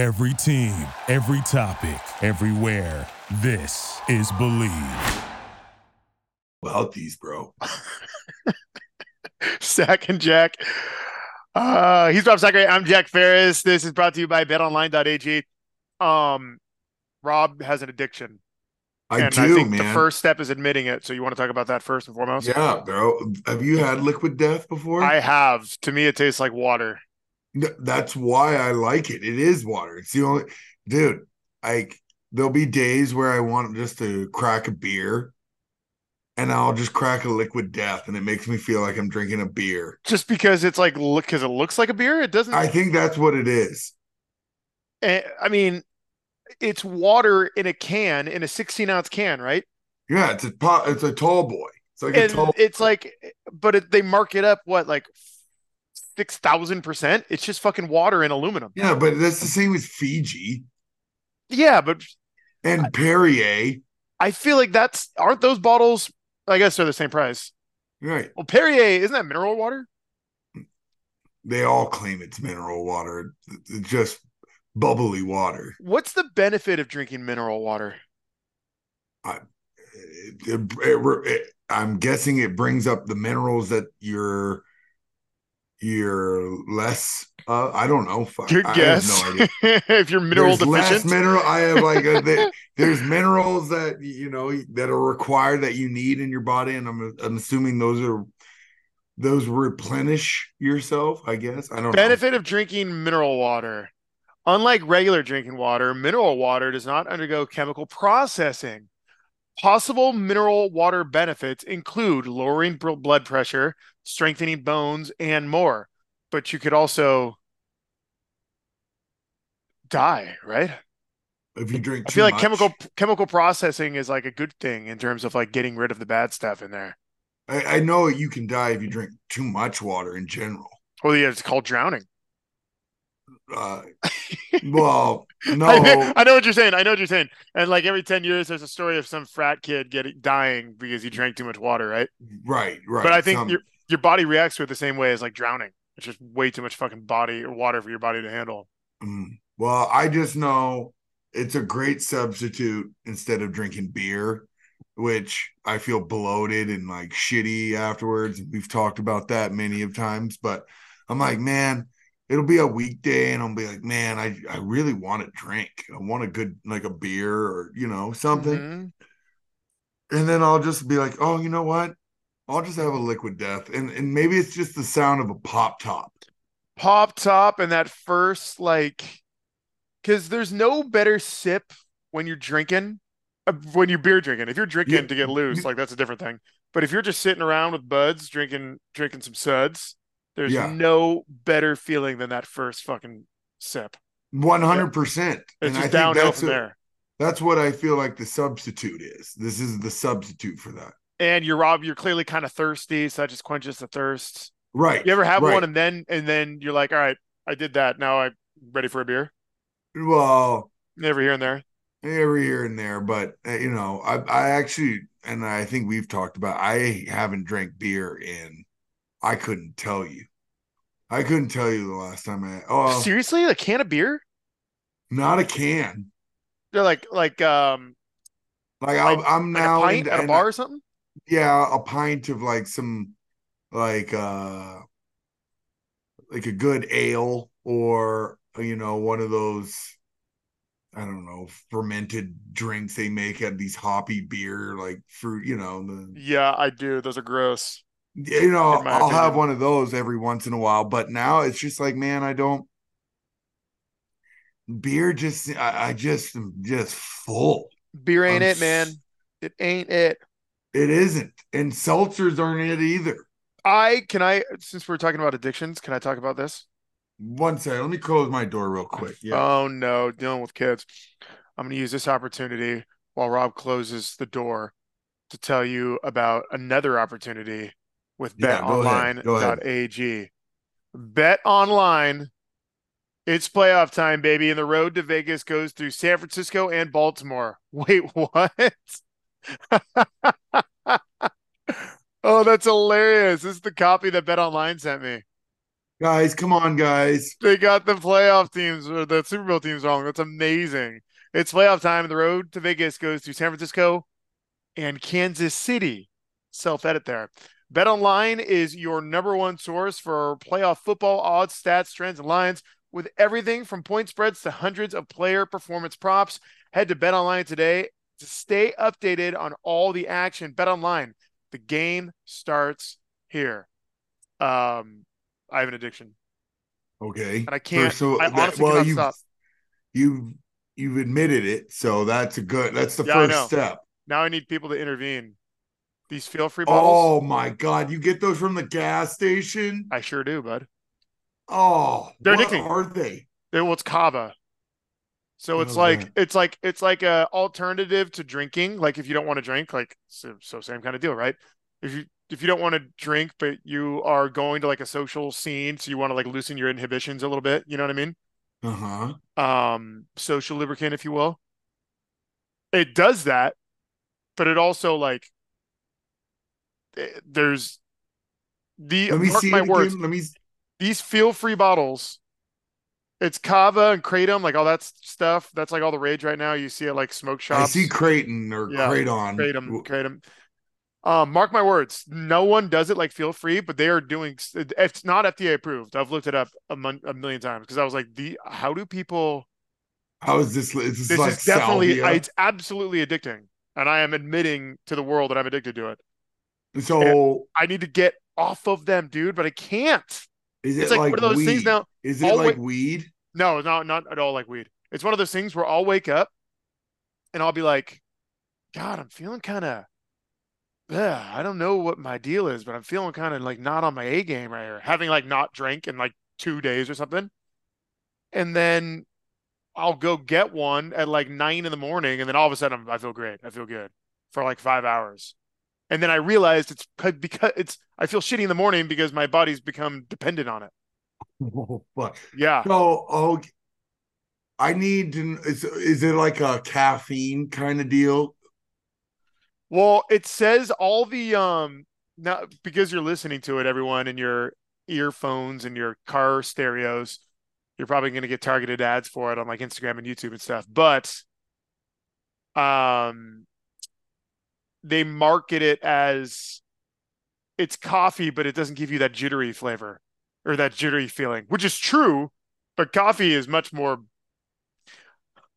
Every team, every topic, everywhere. This is Bleav. About these, bro. Sack and Jack. Uh, he's Rob Sacker. I'm Jack Ferris. This is brought to you by betonline.ag. Um, Rob has an addiction. I and do, I think man. the first step is admitting it. So you want to talk about that first and foremost? yeah, bro. Have you had liquid death before? I have. To me, it tastes like water. Th- That's why I like it. It is water. It's the only dude. Like there'll be days where I want just to crack a beer, and I'll just crack a liquid death, and it makes me feel like I'm drinking a beer. Just because it's like look because it looks like a beer, it doesn't. I think that's what it is. eh, I mean, it's water in a can in a 16 ounce can, right? Yeah, it's a po- it's a tall boy. It's like a and tall. it's like, but it, they mark it up what like six thousand percent. It's just fucking water and aluminum. Yeah, but that's the same with Fiji Yeah, but and Perrier. I feel like that's aren't those bottles? I guess they're the same price. Right. Well, Perrier isn't that mineral water? They all claim it's mineral water. It's just bubbly water. What's the benefit of drinking mineral water? It- it- it- it- I'm guessing it brings up the minerals that you're you're less. Uh, I don't know. Fuck, Good I guess. no if you're mineral There's less deficient, mineral. I have like a, the- there's minerals that you know that are required that you need in your body, and I'm I'm assuming those are those replenish yourself. I guess I don't know. benefit of drinking mineral water. Unlike regular drinking water, mineral water does not undergo chemical processing. Possible mineral water benefits include lowering bl- blood pressure, strengthening bones, and more. But you could also die, right? If you drink, I feel like much. chemical chemical processing is like a good thing in terms of like getting rid of the bad stuff in there. I, I know you can die if you drink too much water in general. Well, yeah, it's called drowning. Uh, well, no, I, I know what you're saying. I know what you're saying. And like every 10 years, there's a story of some frat kid getting dying because he drank too much water, right? right, right. But I think Some- your your body reacts to it the same way as like drowning. It's just way too much fucking body or water for your body to handle. Mm. Well, I just know it's a great substitute instead of drinking beer, which I feel bloated and like shitty afterwards. We've talked about that many of times, but I'm like, man, it'll be a weekday and I'll be like, man, I, I really want a drink. I want a good like a beer or you know, something. Mhm. And then I'll just be like, oh, you know what? I'll just have a liquid death. And and maybe it's just the sound of a pop top. Pop top and that first like, because there's no better sip when you're drinking, uh, when you're beer drinking. If you're drinking Yeah. to get loose, like that's a different thing. But if you're just sitting around with buds drinking drinking some suds, there's Yeah. no better feeling than that first fucking sip. One hundred percent. It's And I just think downhill that's from a- there. That's what I feel like the substitute is. This is the substitute for that. And you're Rob, you're clearly kind of thirsty, so that just quenches the thirst. Right. You ever have right. one and then and then you're like, all right, I did that. Now I'm ready for a beer. Well, every here and there. every here and there, but uh, you know, I I actually and I think we've talked about I haven't drank beer in I couldn't tell you. I couldn't tell you the last time I oh Seriously, a can of beer? not a can. They're like like um Like, I'm, Like- I'm like now pint into- at a bar or something. yeah, a pint of like some like uh like a good ale or you know one of those I don't know fermented drinks they make at these hoppy beer like fruit you know the Yeah, I do. Those are gross. You know I'll have one of those every once in a while but now it's just like man I don't beer just I, I just am just full Beer ain't I'm it, man. It ain't it. it isn't and seltzers aren't it either I can I since we're talking about addictions, can I talk about this? one second let me close my door real quick yeah Oh no, dealing with kids. I'm going to use this opportunity while Rob closes the door to tell you about another opportunity with Yeah, go ahead. Go betonline.ag. Bet online. It's playoff time, baby, and the road to Vegas goes through San Francisco and Baltimore. Wait, what? oh, that's hilarious. This is the copy that Bet Online sent me. Guys, come on, guys. They got the playoff teams or the Super Bowl teams wrong. That's amazing. It's playoff time. The road to Vegas goes through San Francisco and Kansas City. Self edit there. Bet Online is your number one source for playoff football odds, stats, trends, and lines with everything from point spreads to hundreds of player performance props. Head to Bet Online today to stay updated on all the action. Bet Online, the game starts here. Um, I have an addiction, Okay. and I can't. So I that- well, you stop. you you've admitted it, so that's a good. That's the Yeah, first step. Now I need people to intervene. These feel free bottles. Oh my god, you get those from the gas station? I sure do, bud. Oh, They're what are they? It, well, it's kava. So it's How's like that? it's like it's like a alternative to drinking. Like if you don't want to drink, like so, so same kind of deal, right? If you if you don't want to drink, but you are going to like a social scene, so you want to like loosen your inhibitions a little bit, you know what I mean? Uh huh. Um, social lubricant, if you will. It does that, but it also like there's the Let me mark see my words. again. Let me. these feel free bottles. It's kava and kratom, like all that stuff. That's like all the rage right now. You see it like smoke shops. I see Creighton or Yeah, Kraton. kratom, kratom. Um, mark my words, no one does it like feel free, but they are doing. It's not FDA approved. I've looked it up a, mon- a million times because I was like, the how do people? How is this? Is this, This like is definitely. salvia? It's absolutely addicting, and I am admitting to the world that I'm addicted to it. So I need to get off of them, dude, but I can't. is it It's like, like one of those weed? things now. Is it I'll like wait- weed? No, not not at all like weed. It's one of those things where I'll wake up and I'll be like, God, I'm feeling kind of, yeah, I don't know what my deal is, but I'm feeling kind of like not on my A game right here, having like not drank in like two days or something. And then I'll go get one at like nine in the morning, and then all of a sudden I feel great. I feel good for like five hours. And then I realized it's because it's I feel shitty in the morning because my body's become dependent on it. Oh, fuck. Yeah. So, oh, I need to. Is, is it like a caffeine kind of deal? Well, it says all the um now because you're listening to it, everyone in your earphones and your car stereos, you're probably going to get targeted ads for it on like Instagram and YouTube and stuff. But um they market it as it's coffee, but it doesn't give you that jittery flavor or that jittery feeling, which is true, but coffee is much more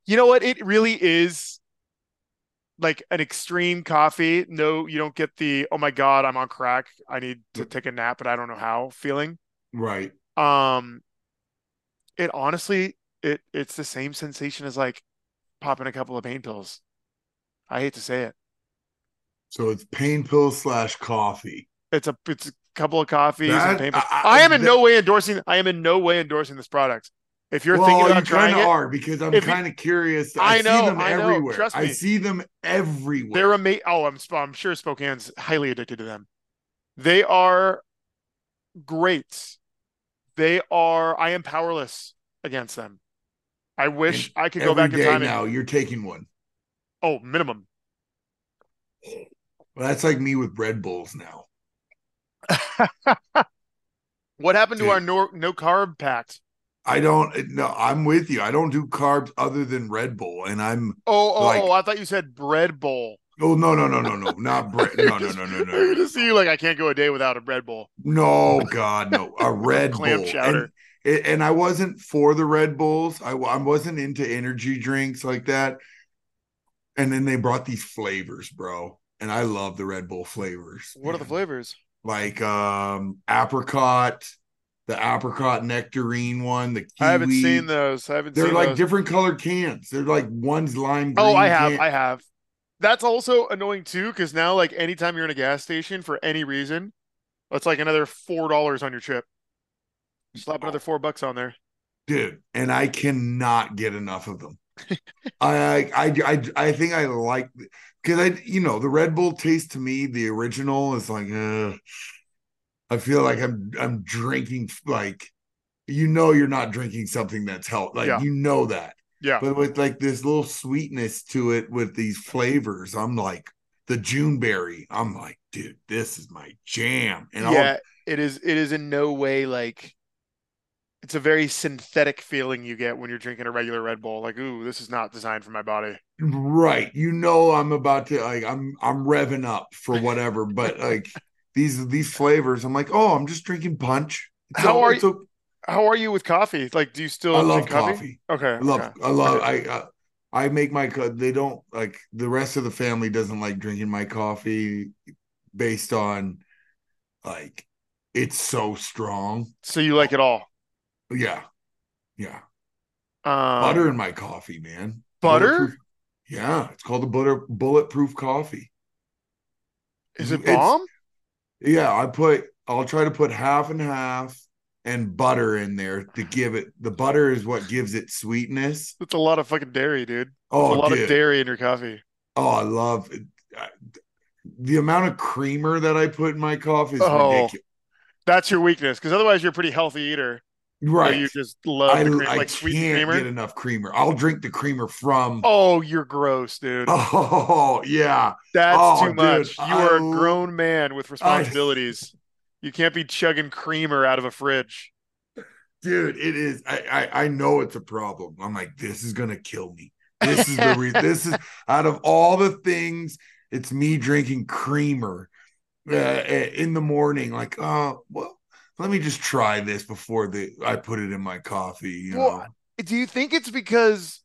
you know what? It really is like an extreme coffee. No, you don't get the oh my god, I'm on crack. I need to take a nap, but I don't know how feeling. Right. Um, it honestly, it it's the same sensation as like popping a couple of pain pills. I hate to say it. So it's pain pill slash coffee. It's a it's a couple of coffees That- and pain pills. I- I, I- am in that- no way endorsing. I am in no way endorsing this product. If you're well, thinking you about trying kind of it, are because I'm kind of curious. I I, know, see them I know, everywhere. trust me. I see them everywhere. They're amazing. Oh, I'm I'm sure Spokane's highly addicted to them. They are great. They are. I am powerless against them. I wish I could go back in time. now. And, You're taking one. oh, minimum. Well, that's like me with Red Bulls now. What happened to our no no carb pact? I don't. No, I'm with you. I don't do carbs other than Red Bull, and I'm. Oh, oh, oh Like- oh! I thought you said bread bowl. Oh no no no no no not bread. No no no no I no just see you like I can't go a day without a bread bowl. no God no a Red Clam Bull. chowder. And, and I wasn't for the Red Bulls. I I wasn't into energy drinks like that. And then they brought these flavors, bro. And I love the Red Bull flavors. What are the flavors? Like um apricot, the apricot nectarine one, the kiwi. I haven't seen those. I haven't They're seen like those. different colored cans. They're like one's lime green. Oh, I have. can- I have. That's also annoying too, because now, like, anytime you're in a gas station for any reason, that's like another four dollars on your trip. Slap another four bucks on there. dude, and I cannot get enough of them. I, I I I think I like because I you know the Red Bull taste to me the original is like uh, I feel like I'm I'm drinking like you know you're not drinking something that's health like Yeah. you know that Yeah. but with like this little sweetness to it with these flavors I'm like the June berry I'm like dude this is my jam and I'll yeah, it is. It is in no way like it's a very synthetic feeling you get when you're drinking a regular Red Bull. Like, ooh, this is not designed for my body. Right. You know I'm about to like I'm I'm revving up for whatever, but like these these flavors, I'm like, oh, I'm just drinking punch. It's How all- are you- o- How are you with coffee? Like, do you still I love coffee? coffee. Okay. I love okay. I love I uh, I make my they don't like the rest of the family doesn't like drinking my coffee based on like it's so strong. So you like it all? Yeah. Yeah. Um, butter in my coffee, man. Butter? Yeah, it's called the butter bulletproof coffee. Is it It's- bomb? Yeah, I put I'll try to put half and half and butter in there to give it the butter is what gives it sweetness. It's a lot of fucking dairy, dude. Oh, a lot dude. of dairy in your coffee. Oh, I love it. The amount of creamer that I put in my coffee is Oh, ridiculous. That's your weakness, because otherwise you're a pretty healthy eater. Right. You just love I, the cream, I like sweet can't creamer. get enough creamer. I'll drink the creamer from Oh, you're gross, dude. Oh, yeah. That's oh, too dude, much. You I are a grown man with responsibilities. You can't be chugging creamer out of a fridge. dude it is I, I i know it's a problem i'm like this is gonna kill me this is the re- this is out of all the things it's me drinking creamer uh, in the morning like oh well let me just try this before the i put it in my coffee you Well, know Do you think it's because?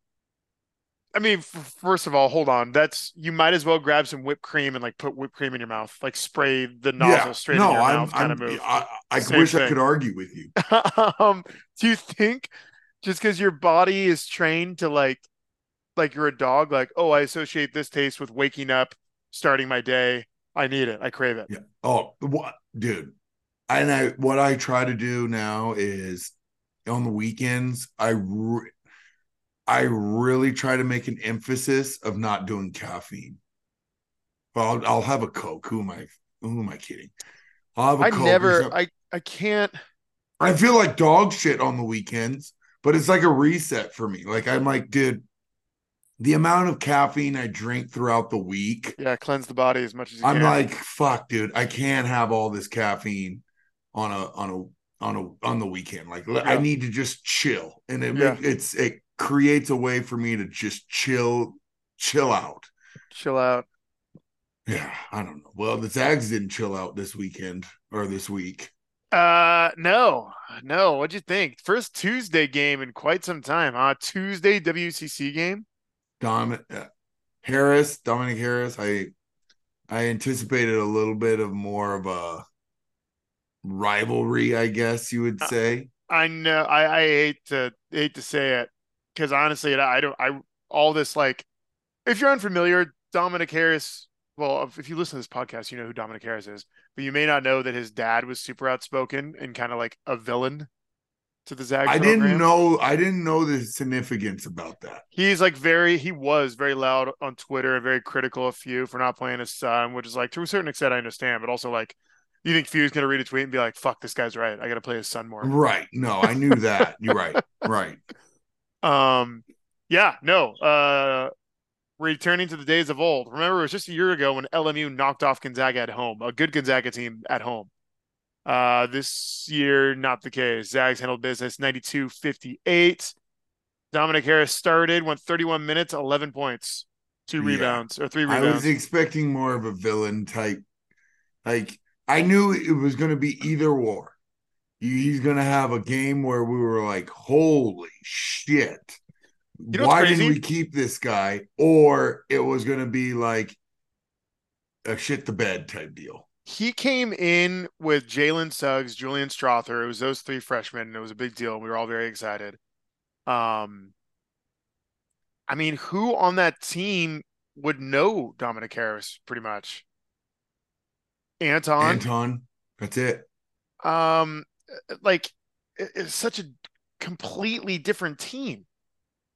I mean, f- first of all, hold on. That's you might as well grab some whipped cream and like put whipped cream in your mouth, like spray the nozzle straight in your I'm, mouth, kind I'm of move. i, I wish i could argue with you um, do you think just because your body is trained to like, like you're a dog, like oh, I associate this taste with waking up, starting my day. I need it. I crave it. Yeah. Oh, what, dude? And I what I try to do now is on the weekends. I re- I really try to make an emphasis of not doing caffeine. Well, I'll, I'll have a Coke. Who am I? Who am I kidding? I'll have a I Coke. never. I I can't. I feel like dog shit on the weekends, but it's like a reset for me. Like I'm like, dude, the amount of caffeine I drink throughout the week. Yeah, cleanse the body as much as you I'm can. like, fuck, dude, I can't have all this caffeine on a on a on a on the weekend. Like, I need to just chill, and it Yeah. it's it creates a way for me to just chill, chill out. chill out. Yeah, I don't know. Well, the Zags didn't chill out this weekend or this week. Uh, no, no. What'd you think? First Tuesday game in quite some time, huh? Tuesday WCC game. Dom uh, Harris, Dominic Harris. I I anticipated a little bit of more of a rivalry, I guess you would Uh, say. I know. I, I hate to hate to say it because honestly, I don't. I all this like, if you're unfamiliar, Dominic Harris. Well, if- if you listen to this podcast, you know who Dominic Harris is, but you may not know that his dad was super outspoken and kind of like a villain to the Zag. I program. didn't know. I didn't know the significance about that. He's like very. He was very loud on Twitter and very critical of Few for not playing his son, which is like to a certain extent I understand, but also like, you think Few's gonna read a tweet and be like, "Fuck, this guy's right. I gotta play his son more." Right. No, I knew that. You're right. Right. Um, yeah, no. Uh, returning to the days of old. Remember, it was just a year ago when LMU knocked off Gonzaga at home, a good Gonzaga team at home. Uh, this year, not the case. Zags handled business 92 58. Dominic Harris started, went 31 minutes, 11 points, two Yeah. rebounds, or three I rebounds. was expecting more of a villain type. Like I knew it was going to be either war. He's going to have a game where we were like, "Holy shit! know Why didn't we keep this guy?" Or it was going to be like a shit the bed type deal. he came in with Jalen Suggs, Julian Strawther. It was those three freshmen, and it was a big deal. We were all very excited. Um, I mean, who on that team would know Dominic Harris pretty much? Anton. Anton, that's it. Um, like it's such a completely different team.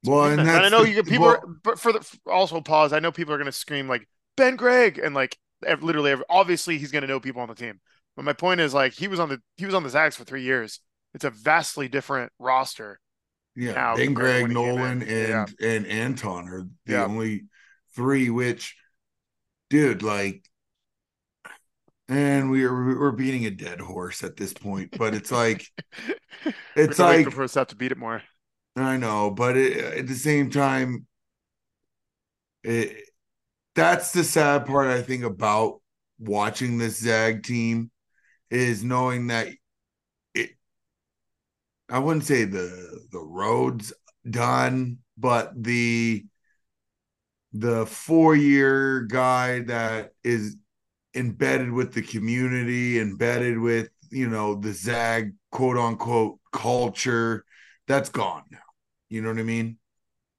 Well, and and I know the- you people well, are, but for the also pause. I know people are going to scream like Ben Gregg and like literally every, obviously he's going to know people on the team. But my point is like he was on the he was on the Zags for three years. It's a vastly different roster. Yeah, now Ben compared to Gregg, when he came Nolan, and and Anton are the Yeah. only three. Which, dude, like, and we are we're beating a dead horse at this point. But it's like it's like for first half to beat it more. I know, but it, at the same time, it, that's the sad part I think about watching this Zag team is knowing that it. I wouldn't say the the road's done, but the the four year guy that is embedded with the community, embedded with you know the Zag quote unquote culture, that's gone now. You know what I mean?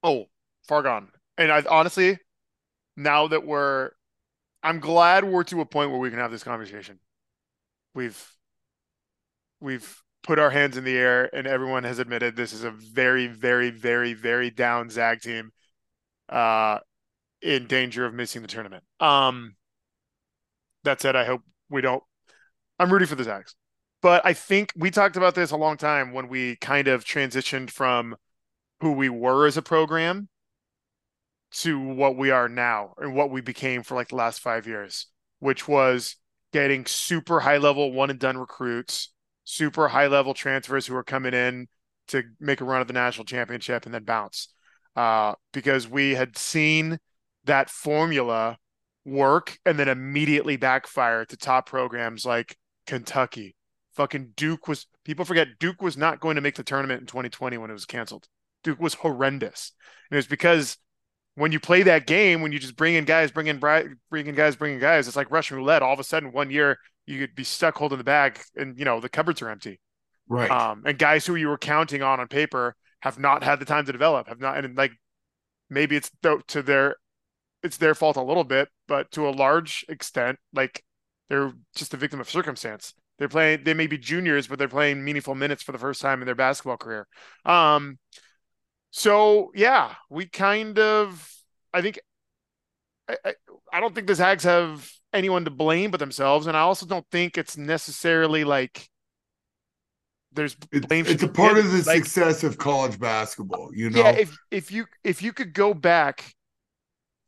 Oh, far gone. And I honestly, now that we're, I'm glad we're to a point where we can have this conversation. We've, we've put our hands in the air, and everyone has admitted this is a very, very, very, very down Zag team, uh, in danger of missing the tournament. Um, that said, I hope we don't. I'm rooting for the Zags, but I think we talked about this a long time when we kind of transitioned from who we were as a program to what we are now and what we became for like the last five years, which was getting super high level one and done recruits, super high level transfers who are coming in to make a run at the national championship and then bounce. Uh, because we had seen that formula work and then immediately backfire to top programs like Kentucky. Fucking Duke was, people forget Duke was not going to make the tournament in 2020 when it was canceled. Duke was horrendous. And it was because when you play that game, when you just bring in guys, bring in bring in guys, bring in guys, it's like Russian roulette. All of a sudden, one year you could be stuck holding the bag, and you know the cupboards are empty. Right. Um, and guys who you were counting on on paper have not had the time to develop, have not, and like maybe it's to their it's their fault a little bit, but to a large extent, like they're just a victim of circumstance. They're playing, they may be juniors, but they're playing meaningful minutes for the first time in their basketball career. Um, so yeah, we kind of, I think, I, I, I don't think the Zags have anyone to blame but themselves, and I also don't think it's necessarily like there's It's, blame. it's should a part of the Like, success of college basketball, you know. yeah, if if you if you could go back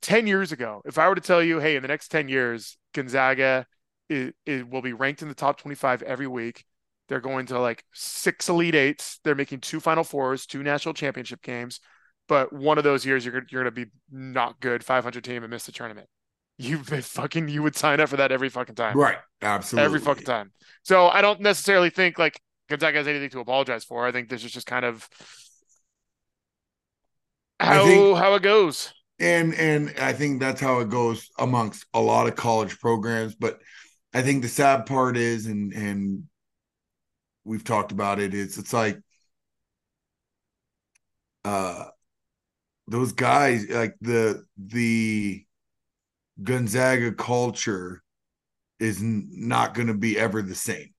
10 years ago, if I were to tell you, hey, in the next 10 years, Gonzaga it, it will be ranked in the top 25 every week. They're going to like six Elite Eights. They're making two Final Fours, two national championship games. But one of those years, you're you're going to be not good, 500 team and miss the tournament. You fucking you would sign up for that every fucking time, right. Absolutely. every fucking time. So I don't necessarily think like Gonzaga has anything to apologize for. I think this is just kind of how think- how it goes. And and I think that's how it goes amongst a lot of college programs. But I think the sad part is, and and we've talked about it, is it's like uh those guys like the the Gonzaga culture is not going to be ever the same.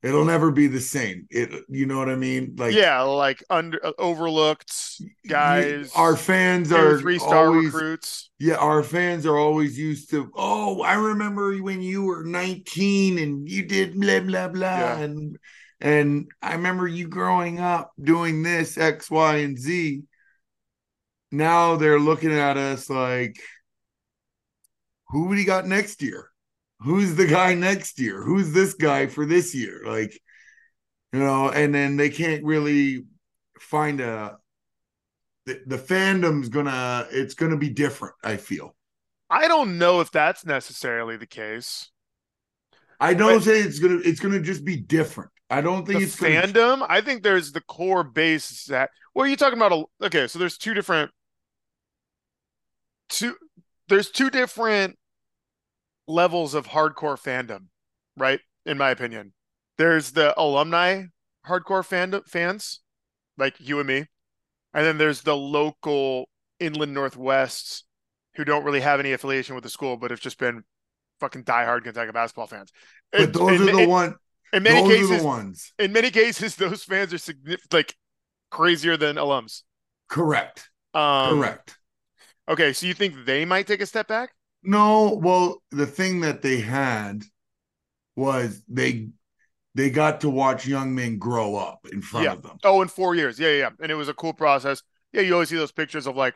It'll never be the same. It you know what I mean? Like yeah, like under uh, overlooked guys, our fans are three star recruits. yeah, our fans are always used to, oh, I remember when you were 19 and you did blah blah blah. Yeah. And and I remember you growing up doing this, X, Y, and Z. Now they're looking at us like, who would he got next year? Who's the guy next year? Who's this guy for this year? Like, you know, and then they can't really find a the, the fandom's gonna it's gonna be different, I feel. I don't know if that's necessarily the case. I don't But- say it's gonna it's gonna just be different. I don't think it's gonna fandom, I think there's the core base that. What are you talking about? A- Okay, so there's two different. Two, there's two different levels of hardcore fandom, right? In my opinion, there's the alumni hardcore fandom fans, like you and me, and then there's the local inland northwest who don't really have any affiliation with the school, but have just been fucking diehard Gonzaga basketball fans. but those in- are the in- one In many cases, the ones. in many cases, those fans are significant, like crazier than alums. Correct. Um, Correct. Okay, so you think they might take a step back? No, well, the thing that they had was they they got to watch young men grow up in front Yeah. of them. Oh, in four years, yeah, yeah, and it was a cool process. Yeah, you always see those pictures of like,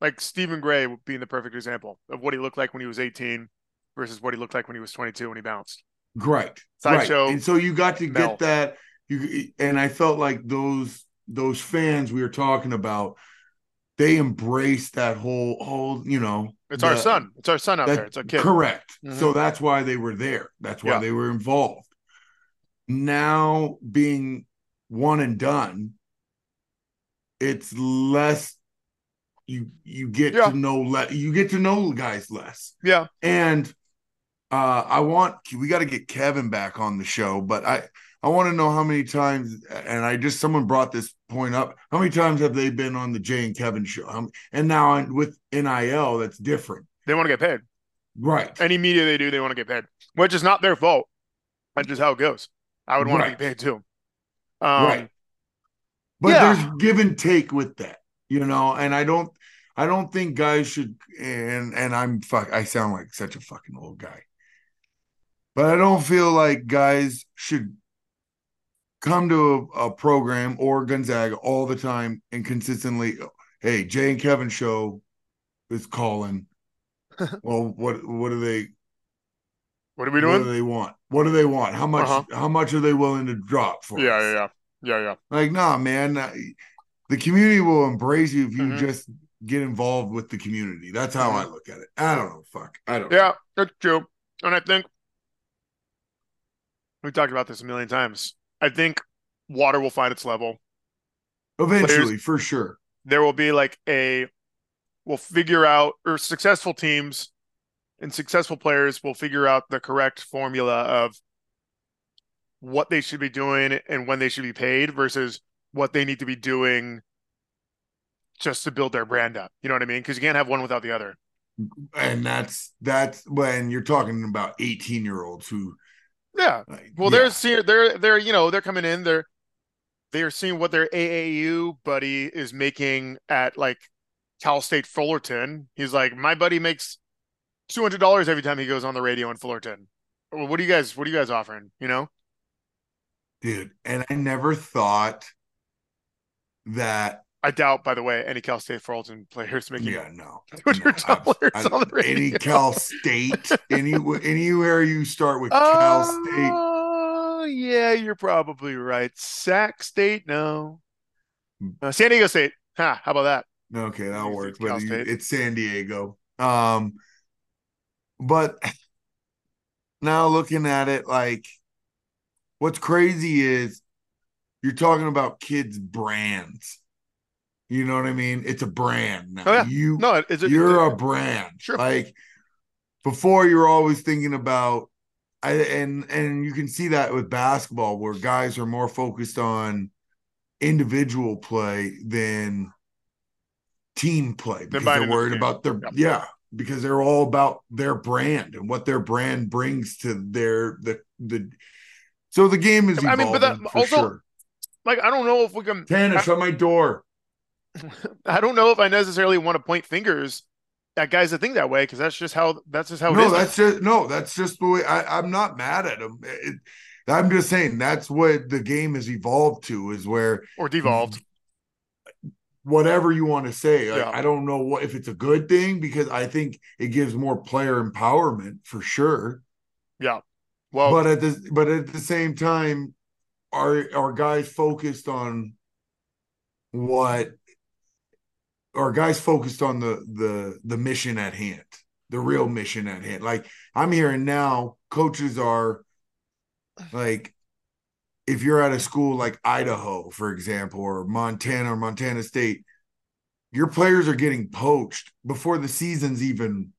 like Steven Gray being the perfect example of what he looked like when he was 18. versus what he looked like when he was 22 when he bounced. Right. Sideshow. Right. And so you got to Mel. get that. You and I felt like those those fans we were talking about, they embrace that whole whole, you know. It's our son. It's our son out that- there. It's our kid. Correct. Mhm. So that's why they were there. That's why Yeah. they were involved. Now being one and done, it's less you you get Yeah. to know le- you get to know guys less. Yeah. And uh I want we got to get Kevin back on the show, but I I want to know how many times and I just someone brought this point up. How many times have they been on the Jay and Kevin show? Um, and now with NIL that's different. They want to get paid. Right. Any media they do, they want to get paid, which is not their fault. That's just how it goes. I would want Right. to be paid too. Um, right. But yeah. there's give and take with that, you know, and I don't I don't think guys should and and I'm fuck I sound like such a fucking old guy. But I don't feel like guys should come to a, a program or Gonzaga all the time and consistently, hey, Jay and Kevin show is calling. well, what what do they What are we doing? what doing? do they want? What do they want? How much Uh-huh. how much are they willing to drop for Yeah, us? yeah, yeah, yeah, yeah. Like, nah, man. The community will embrace you if you Mhm. just get involved with the community. That's how I look at it. I don't know. Fuck. I don't know. Yeah, that's true. And I think we talked about this a million times. I think water will find its level. Eventually, for sure. There will be like a we'll figure out or successful teams and successful players will figure out the correct formula of what they should be doing and when they should be paid versus what they need to be doing just to build their brand up. You know what I mean? Because you can't have one without the other. And that's that's when you're talking about 18 year olds who Yeah. Well, yeah. they're seeing they're they're you know they're coming in they're they're seeing what their AAU buddy is making at like Cal State Fullerton. He's like, my buddy makes two hundred dollars every time he goes on the radio in Fullerton. Well, what do you guys what are you guys offering? You know? dude. And I never thought that I doubt, by the way, any Cal State Fullerton players making yeah, no. no, dollars I- on the radio. any Cal State, any anywhere you start with Cal State. Oh, yeah, you're probably right. Sac State, no. Uh, San Diego State. Ha, how about that? Okay, that'll Use work. But you- it's San Diego. Um, but now looking at it, like what's crazy is you're talking about kids' brands. You know what I mean? It's a brand now. Oh, yeah. You No, is it? you're a brand. Sure. Like before, you're always thinking about, I and and you can see that with basketball, where guys are more focused on individual play than team play because they're into the worried team. about their Yep. yeah because they're all about their brand and what their brand brings to their the the. So the game is I mean, but that- also- sure. like I don't know if we can. Tanner, shut my door. I don't know if I necessarily want to point fingers at guys that think that way because that's just how that's just how it no, is. that's just no, that's just the way I, I'm not mad at him. It- I'm just saying that's what the game has evolved to is where or devolved. whatever you want to say. like, Yeah. I don't know what if it's a good thing because I think it gives more player empowerment for sure. Yeah. Well, but at the but at the same time, are are guys focused on what are guys focused on the the the mission at hand, the real mission at hand? Like I'm hearing now, coaches are like if you're at a school like Idaho, for example, or Montana or Montana State, your players are getting poached before the season's even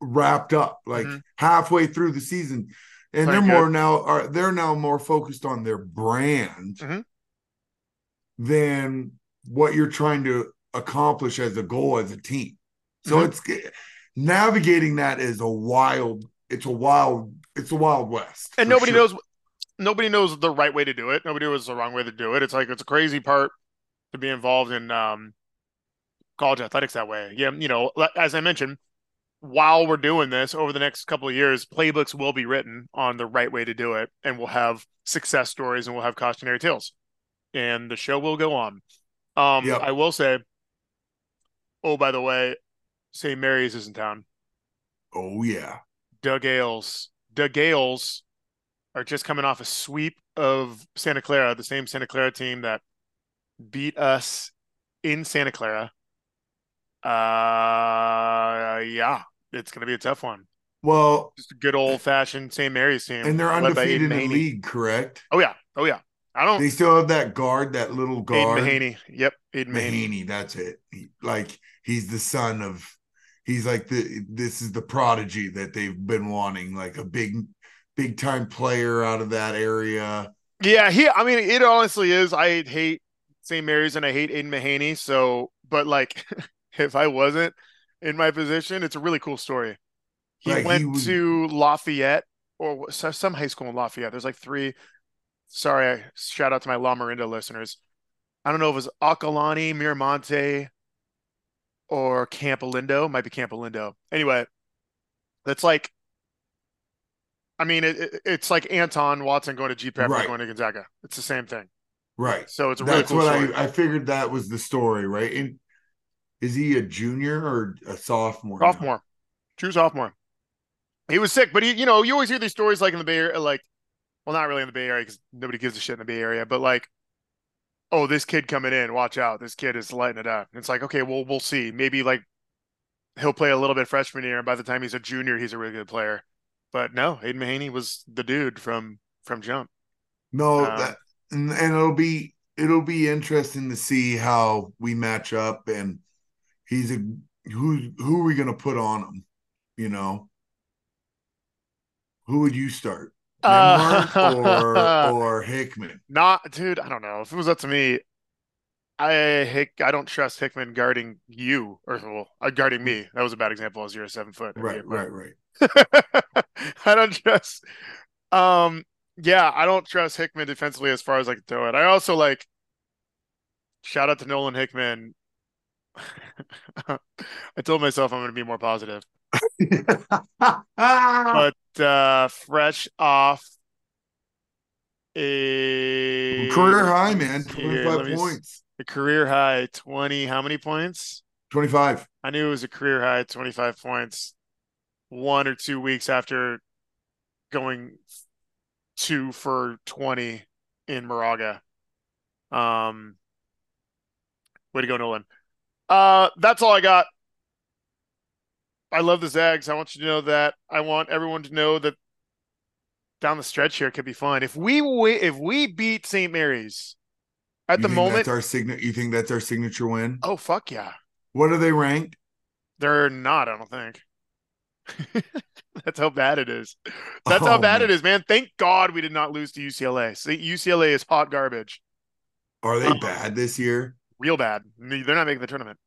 wrapped up, like Mhm. halfway through the season. And they're good. more now are they're now more focused on their brand Mhm. than what you're trying to accomplish as a goal as a team. So Mhm. it's navigating that is a wild, it's a wild, it's a wild west. and nobody sure. knows nobody knows the right way to do it. Nobody knows the wrong way to do it. It's like it's a crazy part to be involved in um college athletics that way. Yeah, you know, as I mentioned, while we're doing this over the next couple of years, playbooks will be written on the right way to do it, and we'll have success stories and we'll have cautionary tales, and the show will go on. Um, Yep. I will say, oh, by the way, St. Mary's is in town. Oh yeah. Doug Gaels. Doug Gaels are just coming off a sweep of Santa Clara, the same Santa Clara team that beat us in Santa Clara. Uh, yeah, it's going to be a tough one. Well, Just a good old fashioned St. Mary's team. and they're undefeated in the league, correct? Oh yeah, oh yeah. I don't. They still have that guard, that little Aidan guard. Mahaney. Yep, Aidan Mahaney. Mahaney, that's it. Like he's the son of he's like the this is the prodigy that they've been wanting, like a big big time player out of that area. Yeah, he. I mean, it honestly is. I hate St. Mary's and I hate Aidan Mahaney. So, but like, if I wasn't in my position, it's a really cool story. He Like, he went was- to Lafayette or some high school in Lafayette. There's like three. Sorry, shout out to my Lamorinda listeners. I don't know if it was Acalanes, Miramonte, or Campolindo. Might be Campolindo. Anyway, that's like. I mean, it, it- it's like Anton Watson going to G Right. going to Gonzaga. It's the same thing. Right. So it's a really That's cool what story. I I figured that was the story, right? And is he a junior or a sophomore? now? sophomore, true sophomore. He was sick, but he, you know, you always hear these stories like in the Bay Area, like, well, not really in the Bay Area because nobody gives a shit in the Bay Area, but like, oh, this kid coming in, watch out, this kid is lighting it up. And it's like, okay, well, we'll see. Maybe like he'll play a little bit freshman year, and by the time he's a junior, he's a really good player. But no, Aidan Mahaney was the dude from from jump. No, Uh, that and, and it'll be it'll be interesting to see how we match up and he's a who who are we gonna put on him, you know? Who would you start? Uh, or or Hickman? Not, dude. I don't know. If it was up to me, I Hick. I don't trust Hickman guarding you or well, uh, guarding me. That was a bad example. As you're a seven foot. Right, right, right. I don't trust. Um. Yeah, I don't trust Hickman defensively as far as I can throw it. I also like. Shout out to Nolan Hickman. I told myself I'm going to be more positive, but uh fresh off a Career high, man. 25 let points. A career high 20. How many points? 25. I knew it was a career high 25 points one or two weeks after going two for 20 in Moraga. Um, way to go, Nolan. Uh, that's all I got. I love the Zags. I want you to know that. I want everyone to know that down the stretch here could be fun. If we if we beat St. Mary's at You the moment, that's our signature you think that's our signature win? oh fuck yeah. What are they ranked? They're not, I don't think. That's how bad it is. That's how Oh, bad man. it is, man. Thank God we did not lose to UCLA. See, UCLA is hot garbage. Are they Uh, bad this year? Real bad. They're not making the tournament.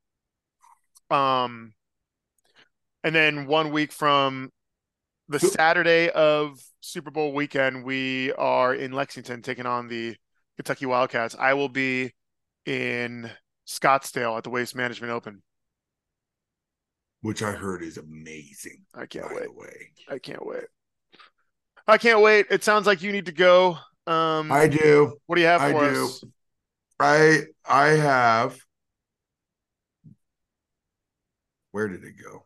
Um and then one week from the Saturday of Super Bowl weekend, we are in Lexington taking on the Kentucky Wildcats. I will be in Scottsdale at the Waste Management Open. Which I heard is amazing. I can't wait. I can't wait. I can't wait. It sounds like you need to go. Um, I do. what do you have I for do. us? I I have where did it go?